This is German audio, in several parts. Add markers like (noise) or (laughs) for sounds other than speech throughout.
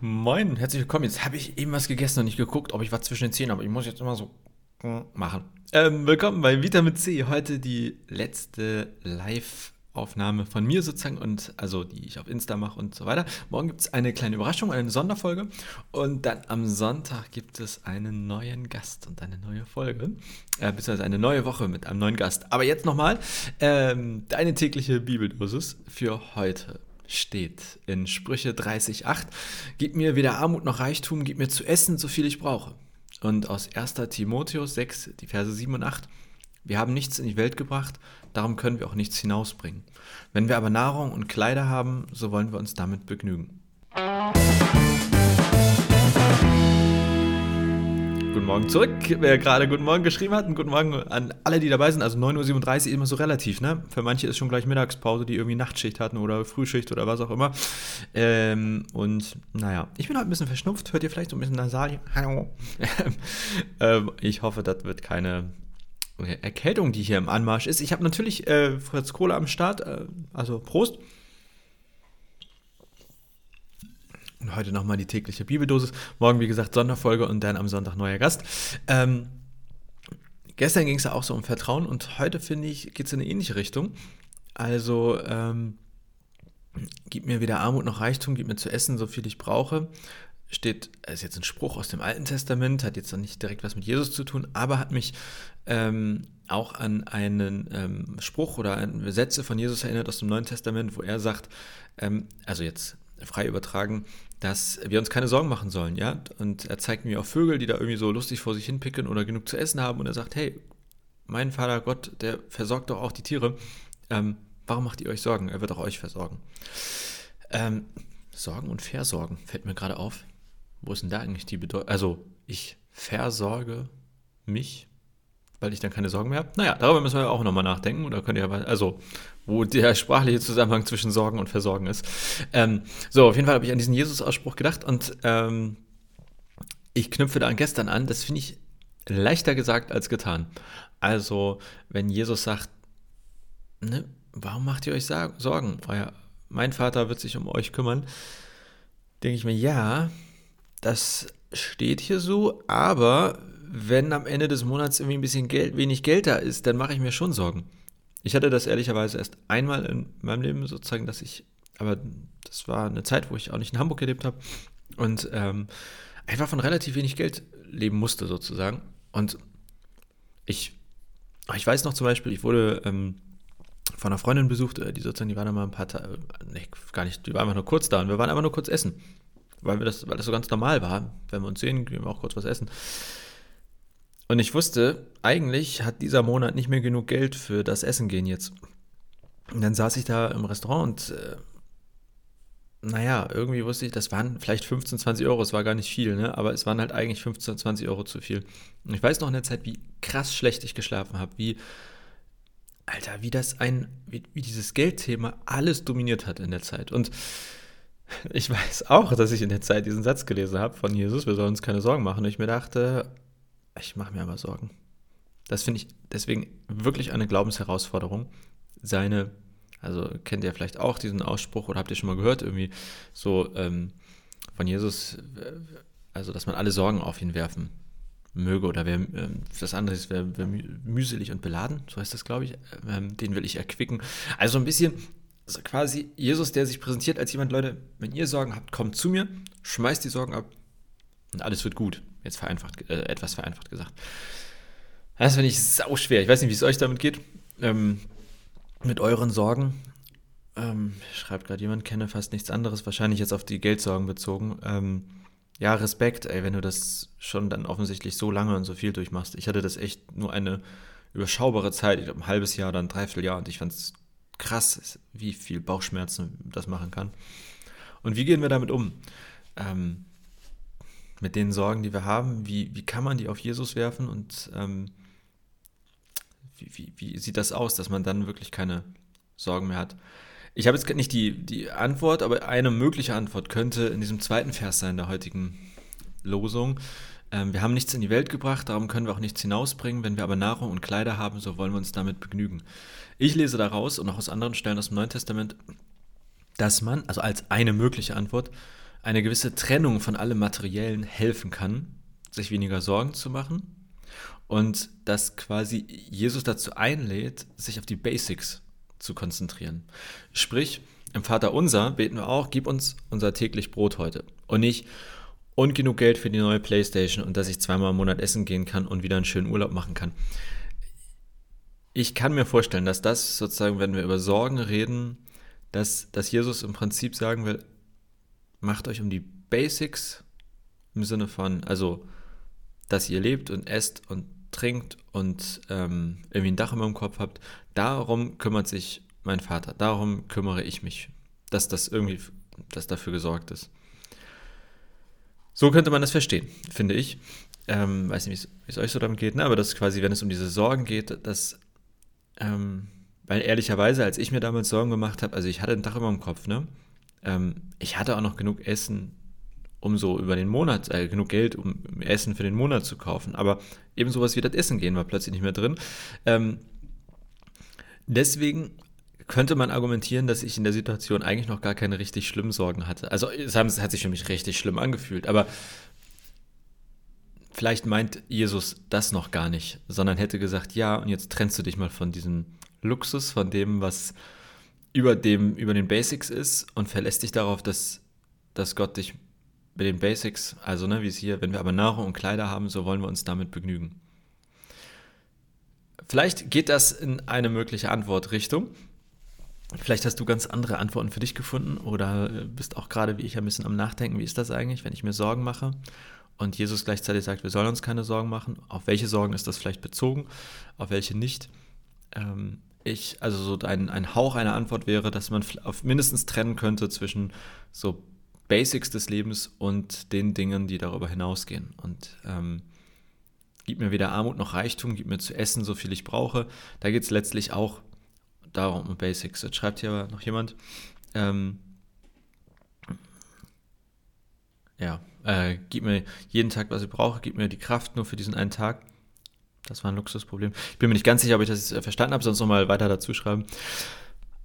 Moin, herzlich willkommen. Jetzt habe ich eben was gegessen und nicht geguckt, ob ich was zwischen den Zähnen habe. Ich muss jetzt immer so machen. Ähm, willkommen bei Vitamin C. Heute die letzte Live-Aufnahme von mir sozusagen und also die ich auf Insta mache und so weiter. Morgen gibt es eine kleine Überraschung, eine Sonderfolge und dann am Sonntag gibt es einen neuen Gast und eine neue Folge, äh, beziehungsweise eine neue Woche mit einem neuen Gast. Aber jetzt nochmal ähm, deine tägliche Bibeldosis für heute steht in Sprüche 30,8. Gib mir weder Armut noch Reichtum, gib mir zu essen, so viel ich brauche. Und aus 1. Timotheus 6, die Verse 7 und 8. Wir haben nichts in die Welt gebracht, darum können wir auch nichts hinausbringen. Wenn wir aber Nahrung und Kleider haben, so wollen wir uns damit begnügen. Guten Morgen zurück. Wer gerade Guten Morgen geschrieben hat, und Guten Morgen an alle, die dabei sind. Also 9.37 Uhr immer so relativ, ne? Für manche ist schon gleich Mittagspause, die irgendwie Nachtschicht hatten oder Frühschicht oder was auch immer. Ähm, und naja, ich bin heute ein bisschen verschnupft. Hört ihr vielleicht so ein bisschen nasal? Hallo. (laughs) ähm, ich hoffe, das wird keine Erkältung, die hier im Anmarsch ist. Ich habe natürlich äh, Fritz Kohle am Start. Äh, also Prost. Und heute nochmal die tägliche Bibeldosis. Morgen, wie gesagt, Sonderfolge und dann am Sonntag neuer Gast. Ähm, gestern ging es ja auch so um Vertrauen und heute, finde ich, geht es in eine ähnliche Richtung. Also, ähm, gib mir weder Armut noch Reichtum, gib mir zu essen, so viel ich brauche. Steht, ist jetzt ein Spruch aus dem Alten Testament, hat jetzt noch nicht direkt was mit Jesus zu tun, aber hat mich ähm, auch an einen ähm, Spruch oder an Sätze von Jesus erinnert aus dem Neuen Testament, wo er sagt, ähm, also jetzt frei übertragen, dass wir uns keine Sorgen machen sollen, ja. Und er zeigt mir auch Vögel, die da irgendwie so lustig vor sich hin picken oder genug zu essen haben. Und er sagt, hey, mein Vater Gott, der versorgt doch auch die Tiere. Ähm, warum macht ihr euch Sorgen? Er wird auch euch versorgen. Ähm, Sorgen und Versorgen fällt mir gerade auf. Wo ist denn da eigentlich die Bedeutung? Also, ich versorge mich weil ich dann keine Sorgen mehr habe. Naja, darüber müssen wir auch nochmal nachdenken. Oder könnt ihr also, wo der sprachliche Zusammenhang zwischen Sorgen und Versorgen ist. Ähm, so, auf jeden Fall habe ich an diesen Jesus-Ausspruch gedacht und ähm, ich knüpfe da an gestern an. Das finde ich leichter gesagt als getan. Also, wenn Jesus sagt, ne, warum macht ihr euch Sorgen? Euer, mein Vater wird sich um euch kümmern, denke ich mir, ja, das steht hier so, aber wenn am Ende des Monats irgendwie ein bisschen Geld, wenig Geld da ist, dann mache ich mir schon Sorgen. Ich hatte das ehrlicherweise erst einmal in meinem Leben sozusagen, dass ich, aber das war eine Zeit, wo ich auch nicht in Hamburg gelebt habe und ähm, einfach von relativ wenig Geld leben musste sozusagen. Und ich, ich weiß noch zum Beispiel, ich wurde ähm, von einer Freundin besucht, äh, die sozusagen, die war da mal ein paar Tage, nee, gar nicht, die war einfach nur kurz da und wir waren einfach nur kurz essen. Weil, wir das, weil das so ganz normal war. Wenn wir uns sehen, gehen wir auch kurz was essen. Und ich wusste, eigentlich hat dieser Monat nicht mehr genug Geld für das Essen gehen jetzt. Und dann saß ich da im Restaurant und äh, naja, irgendwie wusste ich, das waren vielleicht 15, 20 Euro, es war gar nicht viel, ne? aber es waren halt eigentlich 15, 20 Euro zu viel. Und ich weiß noch in der Zeit, wie krass schlecht ich geschlafen habe, wie, Alter, wie das ein, wie, wie dieses Geldthema alles dominiert hat in der Zeit. Und ich weiß auch, dass ich in der Zeit diesen Satz gelesen habe von Jesus, wir sollen uns keine Sorgen machen. Und ich mir dachte, ich mache mir aber Sorgen. Das finde ich deswegen wirklich eine Glaubensherausforderung. Seine, also kennt ihr vielleicht auch diesen Ausspruch oder habt ihr schon mal gehört, irgendwie so ähm, von Jesus, äh, also dass man alle Sorgen auf ihn werfen möge oder wer, äh, das andere ist, wer, wer mühselig und beladen, so heißt das, glaube ich, ähm, den will ich erquicken. Also ein bisschen also quasi Jesus, der sich präsentiert als jemand, Leute, wenn ihr Sorgen habt, kommt zu mir, schmeißt die Sorgen ab und alles wird gut. Jetzt vereinfacht, äh, etwas vereinfacht gesagt. Das finde ich sau schwer. Ich weiß nicht, wie es euch damit geht. Ähm, mit euren Sorgen. Ähm, schreibt gerade jemand, kenne fast nichts anderes, wahrscheinlich jetzt auf die Geldsorgen bezogen. Ähm, ja, Respekt, ey, wenn du das schon dann offensichtlich so lange und so viel durchmachst. Ich hatte das echt nur eine überschaubare Zeit, ich glaube ein halbes Jahr oder ein Dreivierteljahr und ich fand es krass, wie viel Bauchschmerzen das machen kann. Und wie gehen wir damit um? Ähm, mit den Sorgen, die wir haben, wie, wie kann man die auf Jesus werfen und ähm, wie, wie, wie sieht das aus, dass man dann wirklich keine Sorgen mehr hat? Ich habe jetzt nicht die, die Antwort, aber eine mögliche Antwort könnte in diesem zweiten Vers sein der heutigen Losung. Ähm, wir haben nichts in die Welt gebracht, darum können wir auch nichts hinausbringen. Wenn wir aber Nahrung und Kleider haben, so wollen wir uns damit begnügen. Ich lese daraus und auch aus anderen Stellen aus dem Neuen Testament, dass man, also als eine mögliche Antwort, eine gewisse Trennung von allem Materiellen helfen kann, sich weniger Sorgen zu machen und dass quasi Jesus dazu einlädt, sich auf die Basics zu konzentrieren. Sprich, im Vater unser beten wir auch, gib uns unser täglich Brot heute und nicht und genug Geld für die neue Playstation und dass ich zweimal im Monat essen gehen kann und wieder einen schönen Urlaub machen kann. Ich kann mir vorstellen, dass das sozusagen, wenn wir über Sorgen reden, dass, dass Jesus im Prinzip sagen will, macht euch um die Basics im Sinne von, also, dass ihr lebt und esst und trinkt und ähm, irgendwie ein Dach über dem Kopf habt, darum kümmert sich mein Vater, darum kümmere ich mich, dass das irgendwie, dass dafür gesorgt ist. So könnte man das verstehen, finde ich. Ähm, weiß nicht, wie es euch so damit geht, ne? aber das ist quasi, wenn es um diese Sorgen geht, dass, ähm, weil ehrlicherweise, als ich mir damals Sorgen gemacht habe, also ich hatte ein Dach über dem Kopf, ne? Ähm, ich hatte auch noch genug Essen, um so über den Monat, äh, genug Geld, um Essen für den Monat zu kaufen. Aber eben sowas wie das Essen gehen war plötzlich nicht mehr drin. Ähm, deswegen könnte man argumentieren, dass ich in der Situation eigentlich noch gar keine richtig schlimmen Sorgen hatte. Also es hat sich für mich richtig schlimm angefühlt, aber vielleicht meint Jesus das noch gar nicht, sondern hätte gesagt, ja, und jetzt trennst du dich mal von diesem Luxus, von dem, was über, dem, über den Basics ist und verlässt dich darauf, dass, dass Gott dich mit den Basics, also ne, wie es hier, wenn wir aber Nahrung und Kleider haben, so wollen wir uns damit begnügen. Vielleicht geht das in eine mögliche Antwortrichtung. Vielleicht hast du ganz andere Antworten für dich gefunden oder bist auch gerade wie ich ein bisschen am Nachdenken, wie ist das eigentlich, wenn ich mir Sorgen mache und Jesus gleichzeitig sagt, wir sollen uns keine Sorgen machen. Auf welche Sorgen ist das vielleicht bezogen, auf welche nicht? Ähm, ich, also so ein, ein Hauch einer Antwort wäre, dass man auf mindestens trennen könnte zwischen so Basics des Lebens und den Dingen, die darüber hinausgehen. Und ähm, gib mir weder Armut noch Reichtum, gib mir zu essen, so viel ich brauche. Da geht es letztlich auch darum, um Basics. Jetzt schreibt hier noch jemand, ähm, ja, äh, gib mir jeden Tag, was ich brauche, gib mir die Kraft nur für diesen einen Tag. Das war ein Luxusproblem. Ich bin mir nicht ganz sicher, ob ich das verstanden habe, sonst nochmal weiter dazu schreiben.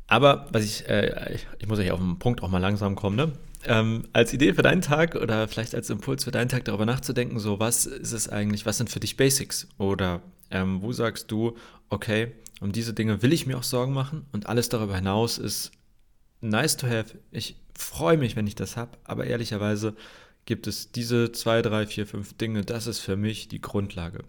Aber was ich, äh, ich muss ja auf den Punkt auch mal langsam kommen, ne? Ähm, als Idee für deinen Tag oder vielleicht als Impuls für deinen Tag darüber nachzudenken, so was ist es eigentlich, was sind für dich Basics? Oder ähm, wo sagst du, okay, um diese Dinge will ich mir auch Sorgen machen und alles darüber hinaus ist nice to have. Ich freue mich, wenn ich das habe, aber ehrlicherweise gibt es diese zwei, drei, vier, fünf Dinge, das ist für mich die Grundlage.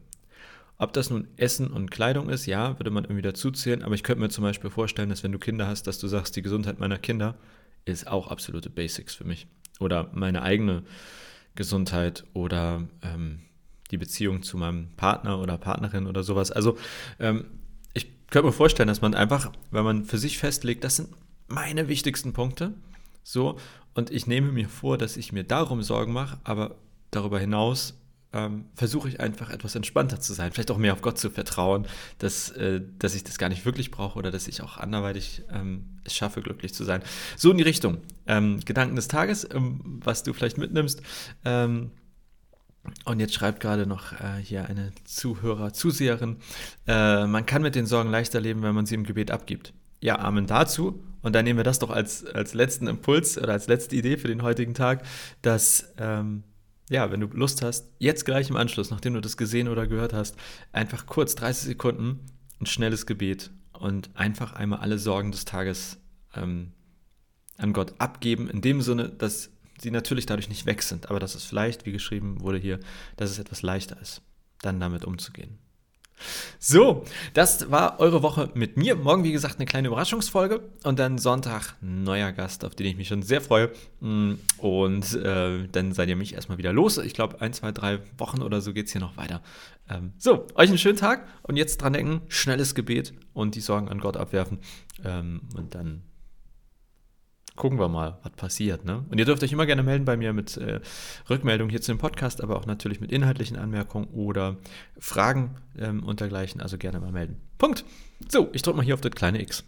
Ob das nun Essen und Kleidung ist, ja, würde man irgendwie dazu zählen, aber ich könnte mir zum Beispiel vorstellen, dass wenn du Kinder hast, dass du sagst, die Gesundheit meiner Kinder ist auch absolute Basics für mich. Oder meine eigene Gesundheit oder ähm, die Beziehung zu meinem Partner oder Partnerin oder sowas. Also ähm, ich könnte mir vorstellen, dass man einfach, wenn man für sich festlegt, das sind meine wichtigsten Punkte, so, und ich nehme mir vor, dass ich mir darum Sorgen mache, aber darüber hinaus ähm, versuche ich einfach etwas entspannter zu sein, vielleicht auch mehr auf Gott zu vertrauen, dass, äh, dass ich das gar nicht wirklich brauche oder dass ich auch anderweitig ähm, es schaffe, glücklich zu sein. So in die Richtung. Ähm, Gedanken des Tages, ähm, was du vielleicht mitnimmst. Ähm, und jetzt schreibt gerade noch äh, hier eine Zuhörer, Zuseherin, äh, man kann mit den Sorgen leichter leben, wenn man sie im Gebet abgibt. Ja, Amen dazu. Und dann nehmen wir das doch als, als letzten Impuls oder als letzte Idee für den heutigen Tag, dass, ähm, ja, wenn du Lust hast, jetzt gleich im Anschluss, nachdem du das gesehen oder gehört hast, einfach kurz 30 Sekunden ein schnelles Gebet und einfach einmal alle Sorgen des Tages ähm, an Gott abgeben, in dem Sinne, dass sie natürlich dadurch nicht weg sind, aber dass es vielleicht, wie geschrieben wurde hier, dass es etwas leichter ist, dann damit umzugehen. So, das war eure Woche mit mir. Morgen, wie gesagt, eine kleine Überraschungsfolge und dann Sonntag neuer Gast, auf den ich mich schon sehr freue. Mm, und äh, dann seid ihr mich erstmal wieder los. Ich glaube, ein, zwei, drei Wochen oder so geht es hier noch weiter. Ähm, so, euch einen schönen Tag und jetzt dran denken: schnelles Gebet und die Sorgen an Gott abwerfen. Ähm, und dann gucken wir mal, was passiert. Ne? Und ihr dürft euch immer gerne melden bei mir mit äh, Rückmeldung hier zu dem Podcast, aber auch natürlich mit inhaltlichen Anmerkungen oder Fragen ähm, und dergleichen. Also gerne mal melden. Punkt. So, ich drücke mal hier auf das kleine X.